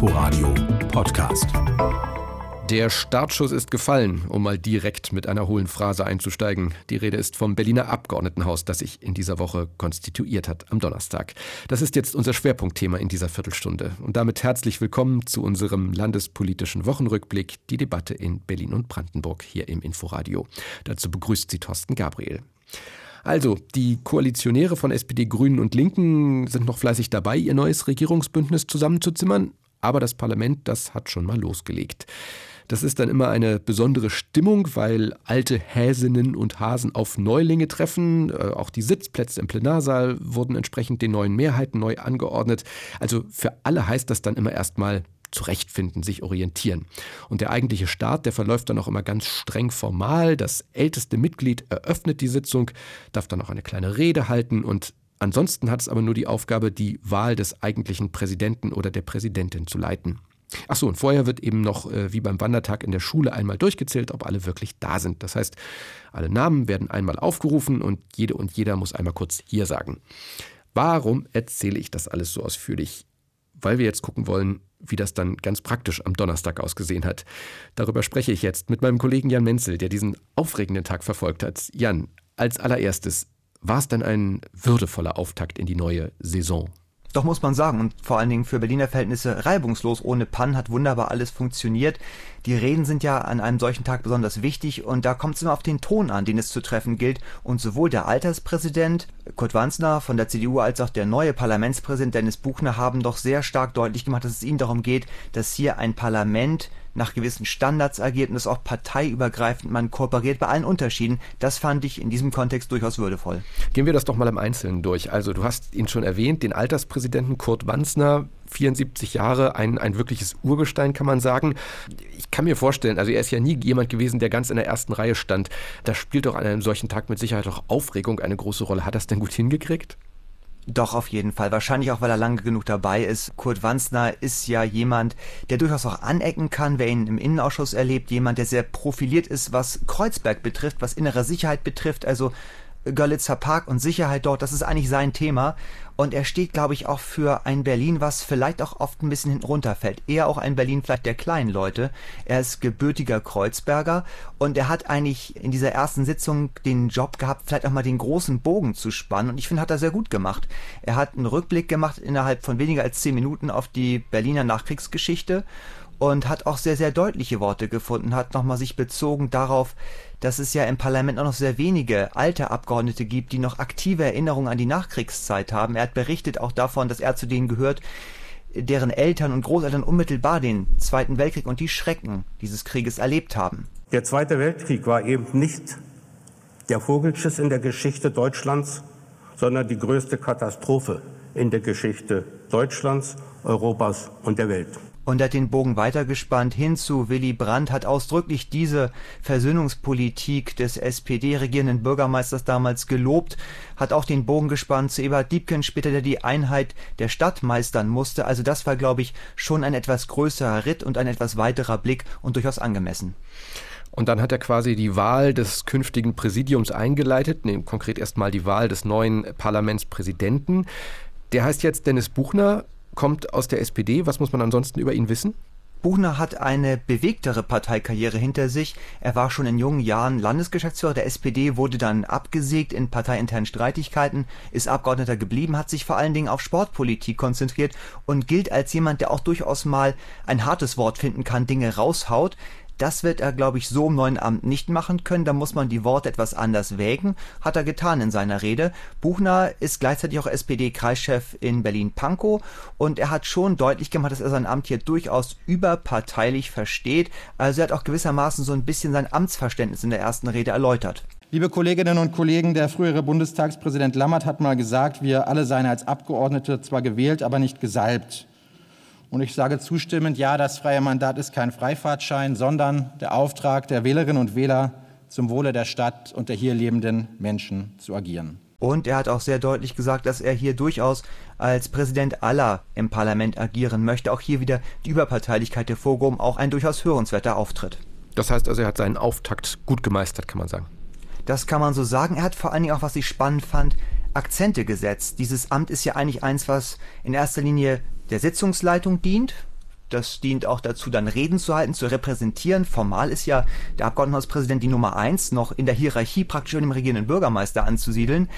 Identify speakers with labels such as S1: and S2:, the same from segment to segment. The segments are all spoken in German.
S1: Inforadio Podcast.
S2: Der Startschuss ist gefallen, um mal direkt mit einer hohlen Phrase einzusteigen. Die Rede ist vom Berliner Abgeordnetenhaus, das sich in dieser Woche konstituiert hat am Donnerstag. Das ist jetzt unser Schwerpunktthema in dieser Viertelstunde. Und damit herzlich willkommen zu unserem landespolitischen Wochenrückblick, die Debatte in Berlin und Brandenburg hier im Inforadio. Dazu begrüßt sie Thorsten Gabriel. Also, die Koalitionäre von SPD, Grünen und Linken sind noch fleißig dabei, ihr neues Regierungsbündnis zusammenzuzimmern. Aber das Parlament, das hat schon mal losgelegt. Das ist dann immer eine besondere Stimmung, weil alte Häsinnen und Hasen auf Neulinge treffen. Äh, auch die Sitzplätze im Plenarsaal wurden entsprechend den neuen Mehrheiten neu angeordnet. Also für alle heißt das dann immer erstmal zurechtfinden, sich orientieren. Und der eigentliche Start, der verläuft dann auch immer ganz streng formal. Das älteste Mitglied eröffnet die Sitzung, darf dann auch eine kleine Rede halten und ansonsten hat es aber nur die Aufgabe, die Wahl des eigentlichen Präsidenten oder der Präsidentin zu leiten. Ach so, und vorher wird eben noch äh, wie beim Wandertag in der Schule einmal durchgezählt, ob alle wirklich da sind. Das heißt, alle Namen werden einmal aufgerufen und jede und jeder muss einmal kurz hier sagen. Warum erzähle ich das alles so ausführlich? Weil wir jetzt gucken wollen, wie das dann ganz praktisch am Donnerstag ausgesehen hat. Darüber spreche ich jetzt mit meinem Kollegen Jan Menzel, der diesen aufregenden Tag verfolgt hat. Jan, als allererstes, war es denn ein würdevoller Auftakt in die neue Saison?
S3: Doch muss man sagen, und vor allen Dingen für Berliner Verhältnisse reibungslos, ohne Pannen hat wunderbar alles funktioniert. Die Reden sind ja an einem solchen Tag besonders wichtig und da kommt es immer auf den Ton an, den es zu treffen gilt. Und sowohl der Alterspräsident Kurt Wanzner von der CDU als auch der neue Parlamentspräsident Dennis Buchner haben doch sehr stark deutlich gemacht, dass es ihnen darum geht, dass hier ein Parlament nach gewissen Standards agiert und dass auch parteiübergreifend man kooperiert bei allen Unterschieden. Das fand ich in diesem Kontext durchaus würdevoll.
S2: Gehen wir das doch mal im Einzelnen durch. Also du hast ihn schon erwähnt, den Alterspräsidenten Kurt Wanzner, 74 Jahre, ein, ein wirkliches Urgestein, kann man sagen. Ich kann mir vorstellen, also er ist ja nie jemand gewesen, der ganz in der ersten Reihe stand. Da spielt doch an einem solchen Tag mit Sicherheit auch Aufregung eine große Rolle. Hat es denn gut hingekriegt?
S3: Doch, auf jeden Fall. Wahrscheinlich auch, weil er lange genug dabei ist. Kurt Wanzner ist ja jemand, der durchaus auch anecken kann, wer ihn im Innenausschuss erlebt. Jemand, der sehr profiliert ist, was Kreuzberg betrifft, was innere Sicherheit betrifft. Also Görlitzer Park und Sicherheit dort, das ist eigentlich sein Thema. Und er steht, glaube ich, auch für ein Berlin, was vielleicht auch oft ein bisschen hinten runterfällt. Eher auch ein Berlin vielleicht der kleinen Leute. Er ist gebürtiger Kreuzberger und er hat eigentlich in dieser ersten Sitzung den Job gehabt, vielleicht auch mal den großen Bogen zu spannen. Und ich finde, hat er sehr gut gemacht. Er hat einen Rückblick gemacht innerhalb von weniger als zehn Minuten auf die Berliner Nachkriegsgeschichte und hat auch sehr, sehr deutliche Worte gefunden, hat nochmal sich bezogen darauf, dass es ja im Parlament auch noch sehr wenige alte Abgeordnete gibt, die noch aktive Erinnerungen an die Nachkriegszeit haben. Er hat berichtet auch davon, dass er zu denen gehört, deren Eltern und Großeltern unmittelbar den Zweiten Weltkrieg und die Schrecken dieses Krieges erlebt haben.
S4: Der Zweite Weltkrieg war eben nicht der Vogelschiss in der Geschichte Deutschlands, sondern die größte Katastrophe in der Geschichte Deutschlands, Europas und der Welt
S3: und hat den Bogen weitergespannt hin zu Willy Brandt, hat ausdrücklich diese Versöhnungspolitik des SPD-regierenden Bürgermeisters damals gelobt, hat auch den Bogen gespannt zu Eberhard Diebken später, der die Einheit der Stadt meistern musste. Also das war, glaube ich, schon ein etwas größerer Ritt und ein etwas weiterer Blick und durchaus angemessen.
S2: Und dann hat er quasi die Wahl des künftigen Präsidiums eingeleitet, nee, konkret erstmal die Wahl des neuen Parlamentspräsidenten. Der heißt jetzt Dennis Buchner kommt aus der SPD. Was muss man ansonsten über ihn wissen?
S3: Buchner hat eine bewegtere Parteikarriere hinter sich. Er war schon in jungen Jahren Landesgeschäftsführer der SPD, wurde dann abgesägt in parteiinternen Streitigkeiten, ist Abgeordneter geblieben, hat sich vor allen Dingen auf Sportpolitik konzentriert und gilt als jemand, der auch durchaus mal ein hartes Wort finden kann, Dinge raushaut. Das wird er, glaube ich, so im neuen Amt nicht machen können. Da muss man die Worte etwas anders wägen. Hat er getan in seiner Rede. Buchner ist gleichzeitig auch SPD-Kreischef in Berlin-Pankow und er hat schon deutlich gemacht, dass er sein Amt hier durchaus überparteilich versteht. Also er hat auch gewissermaßen so ein bisschen sein Amtsverständnis in der ersten Rede erläutert.
S5: Liebe Kolleginnen und Kollegen, der frühere Bundestagspräsident Lammert hat mal gesagt, wir alle seien als Abgeordnete zwar gewählt, aber nicht gesalbt. Und ich sage zustimmend, ja, das freie Mandat ist kein Freifahrtschein, sondern der Auftrag der Wählerinnen und Wähler, zum Wohle der Stadt und der hier lebenden Menschen zu agieren.
S3: Und er hat auch sehr deutlich gesagt, dass er hier durchaus als Präsident aller im Parlament agieren möchte. Auch hier wieder die Überparteilichkeit hervorgehoben, auch ein durchaus hörenswerter Auftritt.
S2: Das heißt also, er hat seinen Auftakt gut gemeistert, kann man sagen.
S3: Das kann man so sagen. Er hat vor allen Dingen auch, was ich spannend fand, Akzente gesetzt. Dieses Amt ist ja eigentlich eins, was in erster Linie der Sitzungsleitung dient, Das dient auch dazu, dann Reden zu halten, zu repräsentieren. Formal ist ja der Abgeordnetenhauspräsident die Nummer eins, noch in der Hierarchie praktisch unter dem regierenden Bürgermeister anzusiedeln.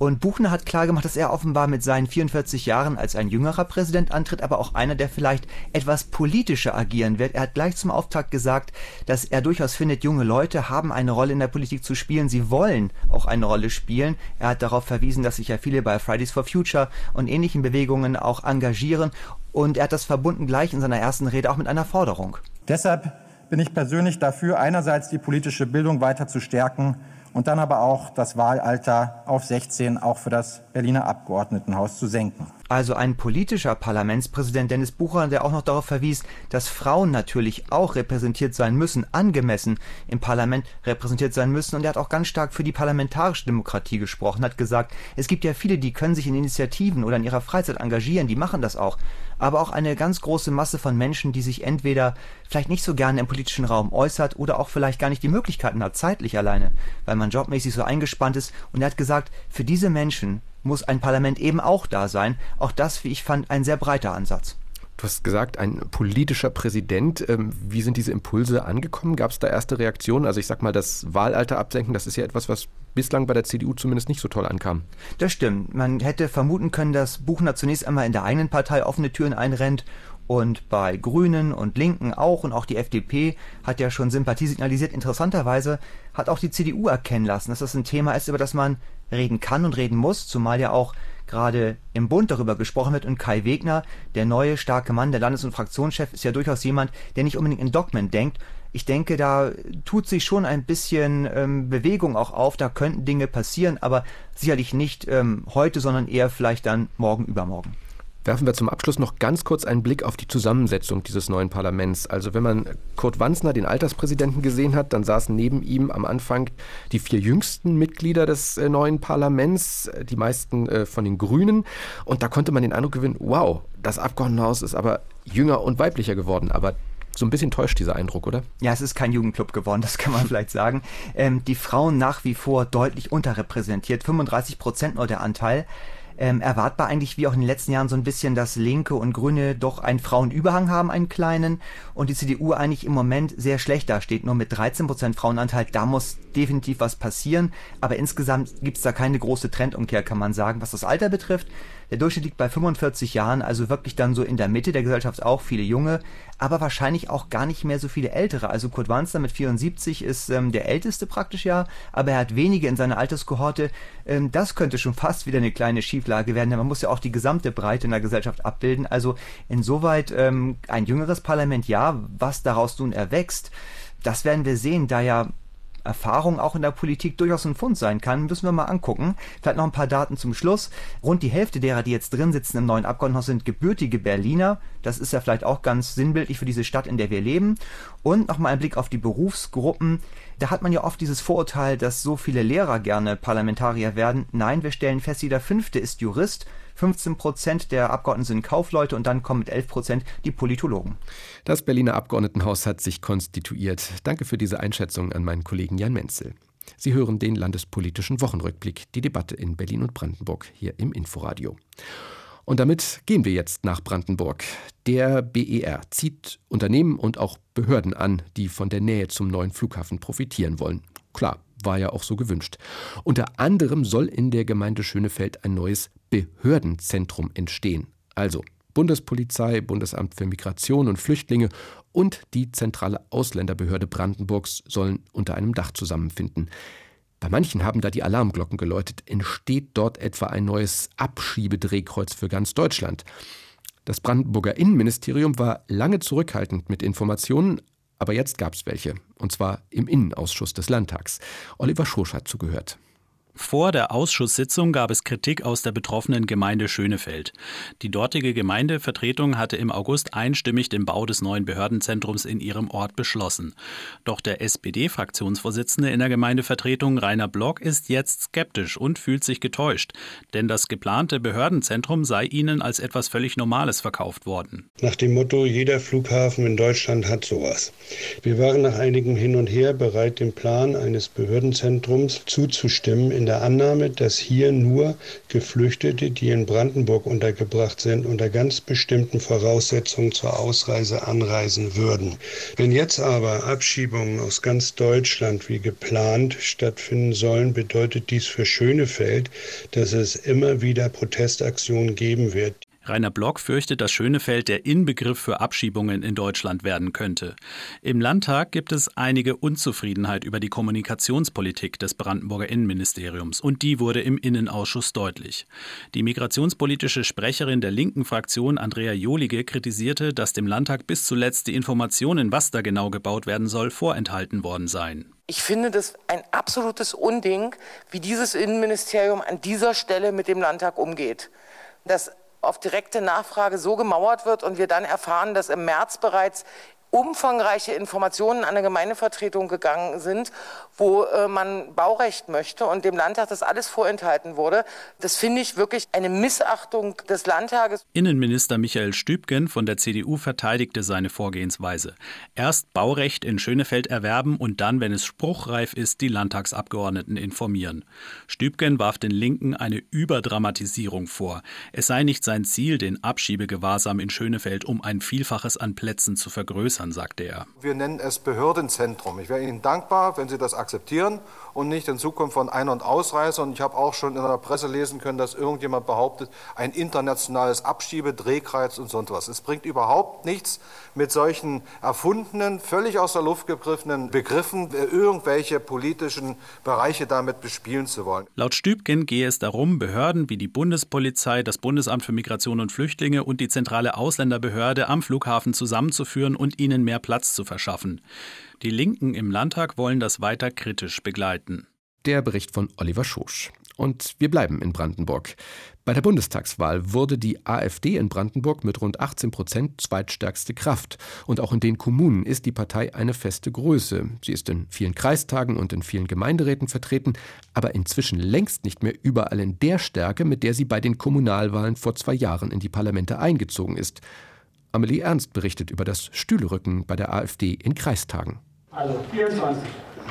S3: Und Buchner hat klargemacht, dass er offenbar mit seinen 44 Jahren als ein jüngerer Präsident antritt, aber auch einer, der vielleicht etwas politischer agieren wird. Er hat gleich zum Auftakt gesagt, dass er durchaus findet, junge Leute haben eine Rolle in der Politik zu spielen. Sie wollen auch eine Rolle spielen. Er hat darauf verwiesen, dass sich ja viele bei Fridays for Future und ähnlichen Bewegungen auch engagieren. Und er hat das verbunden gleich in seiner ersten Rede auch mit einer Forderung.
S5: Deshalb bin ich persönlich dafür, einerseits die politische Bildung weiter zu stärken und dann aber auch das Wahlalter auf 16 auch für das Berliner Abgeordnetenhaus zu senken.
S3: Also ein politischer Parlamentspräsident Dennis Bucher, der auch noch darauf verwies, dass Frauen natürlich auch repräsentiert sein müssen, angemessen im Parlament repräsentiert sein müssen. Und er hat auch ganz stark für die parlamentarische Demokratie gesprochen, hat gesagt, es gibt ja viele, die können sich in Initiativen oder in ihrer Freizeit engagieren, die machen das auch. Aber auch eine ganz große Masse von Menschen, die sich entweder vielleicht nicht so gerne im politischen Raum äußert oder auch vielleicht gar nicht die Möglichkeiten hat, zeitlich alleine, weil man jobmäßig so eingespannt ist. Und er hat gesagt, für diese Menschen muss ein Parlament eben auch da sein. Auch das, wie ich fand, ein sehr breiter Ansatz.
S2: Du hast gesagt, ein politischer Präsident. Ähm, wie sind diese Impulse angekommen? Gab es da erste Reaktionen? Also ich sag mal, das Wahlalter absenken, das ist ja etwas, was bislang bei der CDU zumindest nicht so toll ankam.
S3: Das stimmt. Man hätte vermuten können, dass Buchner zunächst einmal in der eigenen Partei offene Türen einrennt und bei Grünen und Linken auch und auch die FDP hat ja schon Sympathie signalisiert. Interessanterweise hat auch die CDU erkennen lassen, dass das ein Thema ist, über das man reden kann und reden muss, zumal ja auch gerade im Bund darüber gesprochen wird und Kai Wegner, der neue starke Mann, der Landes- und Fraktionschef, ist ja durchaus jemand, der nicht unbedingt in Dogmen denkt. Ich denke, da tut sich schon ein bisschen ähm, Bewegung auch auf, da könnten Dinge passieren, aber sicherlich nicht ähm, heute, sondern eher vielleicht dann morgen, übermorgen.
S2: Werfen wir zum Abschluss noch ganz kurz einen Blick auf die Zusammensetzung dieses neuen Parlaments. Also wenn man Kurt Wanzner, den Alterspräsidenten, gesehen hat, dann saßen neben ihm am Anfang die vier jüngsten Mitglieder des äh, neuen Parlaments, äh, die meisten äh, von den Grünen. Und da konnte man den Eindruck gewinnen, wow, das Abgeordnetenhaus ist aber jünger und weiblicher geworden. Aber so ein bisschen täuscht dieser Eindruck, oder?
S3: Ja, es ist kein Jugendclub geworden, das kann man vielleicht sagen. Ähm, die Frauen nach wie vor deutlich unterrepräsentiert, 35 Prozent nur der Anteil ähm, erwartbar eigentlich wie auch in den letzten Jahren so ein bisschen, dass Linke und Grüne doch einen Frauenüberhang haben, einen kleinen, und die CDU eigentlich im Moment sehr schlecht dasteht, nur mit 13 Prozent Frauenanteil. Da muss definitiv was passieren, aber insgesamt gibt es da keine große Trendumkehr, kann man sagen. Was das Alter betrifft, der Durchschnitt liegt bei 45 Jahren, also wirklich dann so in der Mitte der Gesellschaft auch viele Junge, aber wahrscheinlich auch gar nicht mehr so viele Ältere. Also Kurt Wanster mit 74 ist ähm, der älteste praktisch ja, aber er hat wenige in seiner Alterskohorte. Ähm, das könnte schon fast wieder eine kleine Schieflage werden, denn man muss ja auch die gesamte Breite in der Gesellschaft abbilden. Also insoweit ähm, ein jüngeres Parlament ja, was daraus nun erwächst, das werden wir sehen, da ja Erfahrung auch in der Politik durchaus ein Fund sein kann, müssen wir mal angucken. Vielleicht noch ein paar Daten zum Schluss. Rund die Hälfte derer, die jetzt drin sitzen im neuen Abgeordnetenhaus, sind gebürtige Berliner. Das ist ja vielleicht auch ganz sinnbildlich für diese Stadt, in der wir leben. Und nochmal ein Blick auf die Berufsgruppen. Da hat man ja oft dieses Vorurteil, dass so viele Lehrer gerne Parlamentarier werden. Nein, wir stellen fest, jeder Fünfte ist Jurist. 15 Prozent der Abgeordneten sind Kaufleute und dann kommen mit 11 Prozent die Politologen.
S2: Das Berliner Abgeordnetenhaus hat sich konstituiert. Danke für diese Einschätzung an meinen Kollegen Jan Menzel. Sie hören den landespolitischen Wochenrückblick, die Debatte in Berlin und Brandenburg hier im Inforadio. Und damit gehen wir jetzt nach Brandenburg. Der BER zieht Unternehmen und auch Behörden an, die von der Nähe zum neuen Flughafen profitieren wollen. Klar, war ja auch so gewünscht. Unter anderem soll in der Gemeinde Schönefeld ein neues Behördenzentrum entstehen. Also Bundespolizei, Bundesamt für Migration und Flüchtlinge und die zentrale Ausländerbehörde Brandenburgs sollen unter einem Dach zusammenfinden. Bei manchen haben da die Alarmglocken geläutet. Entsteht dort etwa ein neues Abschiebedrehkreuz für ganz Deutschland? Das Brandenburger Innenministerium war lange zurückhaltend mit Informationen, aber jetzt gab es welche, und zwar im Innenausschuss des Landtags. Oliver Schosch hat zugehört.
S6: Vor der Ausschusssitzung gab es Kritik aus der betroffenen Gemeinde Schönefeld. Die dortige Gemeindevertretung hatte im August einstimmig den Bau des neuen Behördenzentrums in ihrem Ort beschlossen. Doch der SPD-Fraktionsvorsitzende in der Gemeindevertretung Rainer Block ist jetzt skeptisch und fühlt sich getäuscht, denn das geplante Behördenzentrum sei ihnen als etwas völlig Normales verkauft worden.
S7: Nach dem Motto, jeder Flughafen in Deutschland hat sowas. Wir waren nach einigem Hin und Her bereit, dem Plan eines Behördenzentrums zuzustimmen in der Annahme, dass hier nur Geflüchtete, die in Brandenburg untergebracht sind, unter ganz bestimmten Voraussetzungen zur Ausreise anreisen würden. Wenn jetzt aber Abschiebungen aus ganz Deutschland wie geplant stattfinden sollen, bedeutet dies für Schönefeld, dass es immer wieder Protestaktionen geben wird.
S6: Rainer Block fürchtet, dass Schönefeld der Inbegriff für Abschiebungen in Deutschland werden könnte. Im Landtag gibt es einige Unzufriedenheit über die Kommunikationspolitik des Brandenburger Innenministeriums und die wurde im Innenausschuss deutlich. Die migrationspolitische Sprecherin der linken Fraktion Andrea Jolige kritisierte, dass dem Landtag bis zuletzt die Informationen, was da genau gebaut werden soll, vorenthalten worden seien.
S8: Ich finde das ein absolutes Unding, wie dieses Innenministerium an dieser Stelle mit dem Landtag umgeht. Das auf direkte Nachfrage so gemauert wird und wir dann erfahren, dass im März bereits umfangreiche Informationen an eine Gemeindevertretung gegangen sind, wo äh, man Baurecht möchte und dem Landtag das alles vorenthalten wurde. Das finde ich wirklich eine Missachtung des Landtages.
S6: Innenminister Michael Stübgen von der CDU verteidigte seine Vorgehensweise. Erst Baurecht in Schönefeld erwerben und dann, wenn es spruchreif ist, die Landtagsabgeordneten informieren. Stübgen warf den Linken eine Überdramatisierung vor. Es sei nicht sein Ziel, den Abschiebegewahrsam in Schönefeld um ein Vielfaches an Plätzen zu vergrößern verbessern, sagte er.
S9: Wir nennen es Behördenzentrum. Ich wäre Ihnen dankbar, wenn Sie das akzeptieren und nicht in Zukunft von Ein- und Ausreise. Und ich habe auch schon in der Presse lesen können, dass irgendjemand behauptet, ein internationales Abschiebedrehkreuz und so etwas. Es bringt überhaupt nichts, mit solchen erfundenen, völlig aus der Luft gegriffenen Begriffen irgendwelche politischen Bereiche damit bespielen zu wollen.
S6: Laut Stübgen gehe es darum, Behörden wie die Bundespolizei, das Bundesamt für Migration und Flüchtlinge und die zentrale Ausländerbehörde am Flughafen zusammenzuführen und ihnen ihnen mehr Platz zu verschaffen. Die Linken im Landtag wollen das weiter kritisch begleiten.
S2: Der Bericht von Oliver Schosch. Und wir bleiben in Brandenburg. Bei der Bundestagswahl wurde die AfD in Brandenburg mit rund 18 Prozent zweitstärkste Kraft. Und auch in den Kommunen ist die Partei eine feste Größe. Sie ist in vielen Kreistagen und in vielen Gemeinderäten vertreten, aber inzwischen längst nicht mehr überall in der Stärke, mit der sie bei den Kommunalwahlen vor zwei Jahren in die Parlamente eingezogen ist. Amelie Ernst berichtet über das Stühlerücken bei der AfD in Kreistagen.
S10: Also 24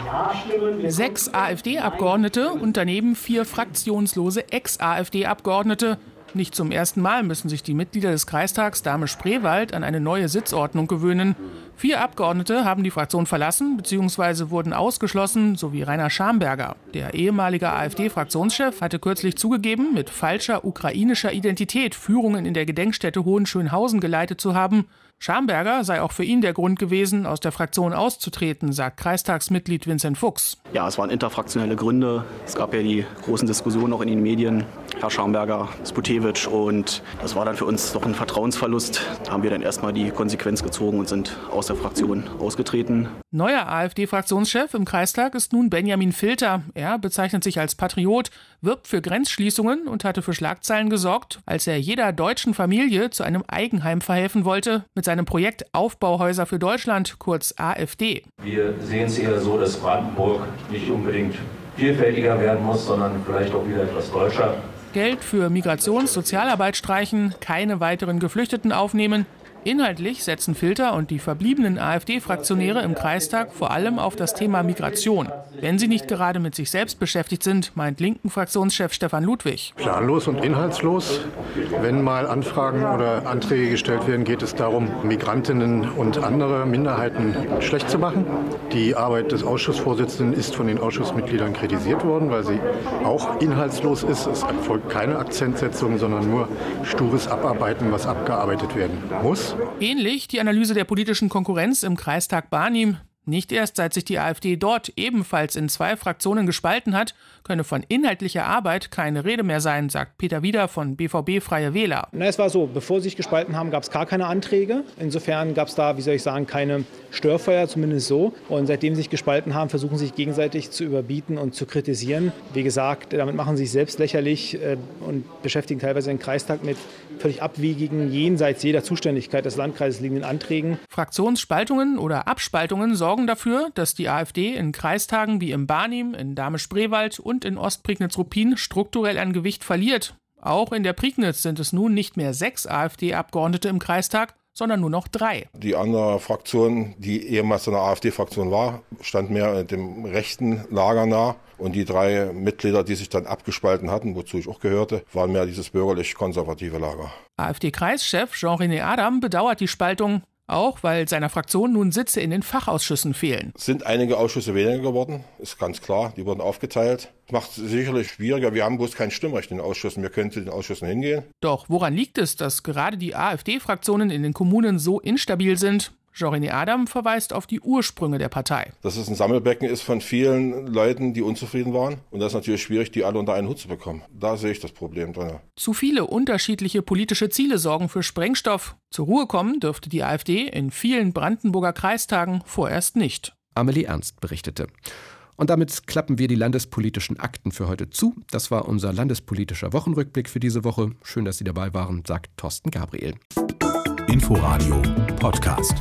S10: Ja-Stimmen. Sechs AfD-Abgeordnete und daneben vier fraktionslose Ex-AfD-Abgeordnete. Nicht zum ersten Mal müssen sich die Mitglieder des Kreistags Dame Spreewald an eine neue Sitzordnung gewöhnen. Vier Abgeordnete haben die Fraktion verlassen bzw. wurden ausgeschlossen, sowie Rainer Schamberger. Der ehemalige AfD-Fraktionschef hatte kürzlich zugegeben, mit falscher ukrainischer Identität Führungen in der Gedenkstätte Hohenschönhausen geleitet zu haben. Schamberger sei auch für ihn der Grund gewesen, aus der Fraktion auszutreten, sagt Kreistagsmitglied Vincent Fuchs.
S11: Ja, es waren interfraktionelle Gründe. Es gab ja die großen Diskussionen auch in den Medien. Herr Schamberger, Sputewitsch und das war dann für uns doch ein Vertrauensverlust. Da haben wir dann erstmal die Konsequenz gezogen und sind aus der Fraktion ausgetreten.
S10: Neuer AfD-Fraktionschef im Kreistag ist nun Benjamin Filter. Er bezeichnet sich als Patriot, wirbt für Grenzschließungen und hatte für Schlagzeilen gesorgt, als er jeder deutschen Familie zu einem Eigenheim verhelfen wollte mit seinem Projekt Aufbauhäuser für Deutschland, kurz AfD.
S12: Wir sehen es eher so, dass Brandenburg nicht unbedingt vielfältiger werden muss, sondern vielleicht auch wieder etwas deutscher.
S10: Geld für Migrations-, Sozialarbeit streichen, keine weiteren Geflüchteten aufnehmen, Inhaltlich setzen Filter und die verbliebenen AfD-Fraktionäre im Kreistag vor allem auf das Thema Migration. Wenn sie nicht gerade mit sich selbst beschäftigt sind, meint linken Fraktionschef Stefan Ludwig.
S13: Planlos und inhaltslos. Wenn mal Anfragen oder Anträge gestellt werden, geht es darum, Migrantinnen und andere Minderheiten schlecht zu machen. Die Arbeit des Ausschussvorsitzenden ist von den Ausschussmitgliedern kritisiert worden, weil sie auch inhaltslos ist. Es erfolgt keine Akzentsetzung, sondern nur stures Abarbeiten, was abgearbeitet werden muss.
S10: Ähnlich die Analyse der politischen Konkurrenz im Kreistag Barnim. Nicht erst seit sich die AfD dort ebenfalls in zwei Fraktionen gespalten hat, könne von inhaltlicher Arbeit keine Rede mehr sein, sagt Peter Wieder von BVB Freie Wähler.
S14: Na, es war so, bevor sie sich gespalten haben, gab es gar keine Anträge. Insofern gab es da, wie soll ich sagen, keine Störfeuer, zumindest so. Und seitdem sie sich gespalten haben, versuchen sie sich gegenseitig zu überbieten und zu kritisieren. Wie gesagt, damit machen sie sich selbst lächerlich äh, und beschäftigen teilweise den Kreistag mit völlig abwegigen, jenseits jeder Zuständigkeit des Landkreises liegenden Anträgen.
S10: Fraktionsspaltungen oder Abspaltungen sorgen dafür, dass die AfD in Kreistagen wie im Barnim, in Dahme-Spreewald und in Ostprignitz-Ruppin strukturell an Gewicht verliert. Auch in der Prignitz sind es nun nicht mehr sechs AfD-Abgeordnete im Kreistag, sondern nur noch drei.
S15: Die andere Fraktion, die ehemals eine AfD-Fraktion war, stand mehr dem rechten Lager nah. Und die drei Mitglieder, die sich dann abgespalten hatten, wozu ich auch gehörte, waren mehr dieses bürgerlich-konservative Lager.
S10: AfD-Kreischef Jean-René Adam bedauert die Spaltung, auch weil seiner Fraktion nun Sitze in den Fachausschüssen fehlen.
S15: Es sind einige Ausschüsse weniger geworden, ist ganz klar. Die wurden aufgeteilt. Macht es sicherlich schwieriger. Wir haben bloß kein Stimmrecht in den Ausschüssen. Wir können zu den Ausschüssen hingehen.
S10: Doch woran liegt es, dass gerade die AfD-Fraktionen in den Kommunen so instabil sind? Jean-René Adam verweist auf die Ursprünge der Partei.
S15: Dass es ein Sammelbecken ist von vielen Leuten, die unzufrieden waren. Und das ist natürlich schwierig, die alle unter einen Hut zu bekommen. Da sehe ich das Problem drin.
S10: Zu viele unterschiedliche politische Ziele sorgen für Sprengstoff. Zur Ruhe kommen dürfte die AfD in vielen Brandenburger Kreistagen vorerst nicht.
S2: Amelie Ernst berichtete. Und damit klappen wir die landespolitischen Akten für heute zu. Das war unser landespolitischer Wochenrückblick für diese Woche. Schön, dass Sie dabei waren, sagt Thorsten Gabriel.
S1: Inforadio Podcast.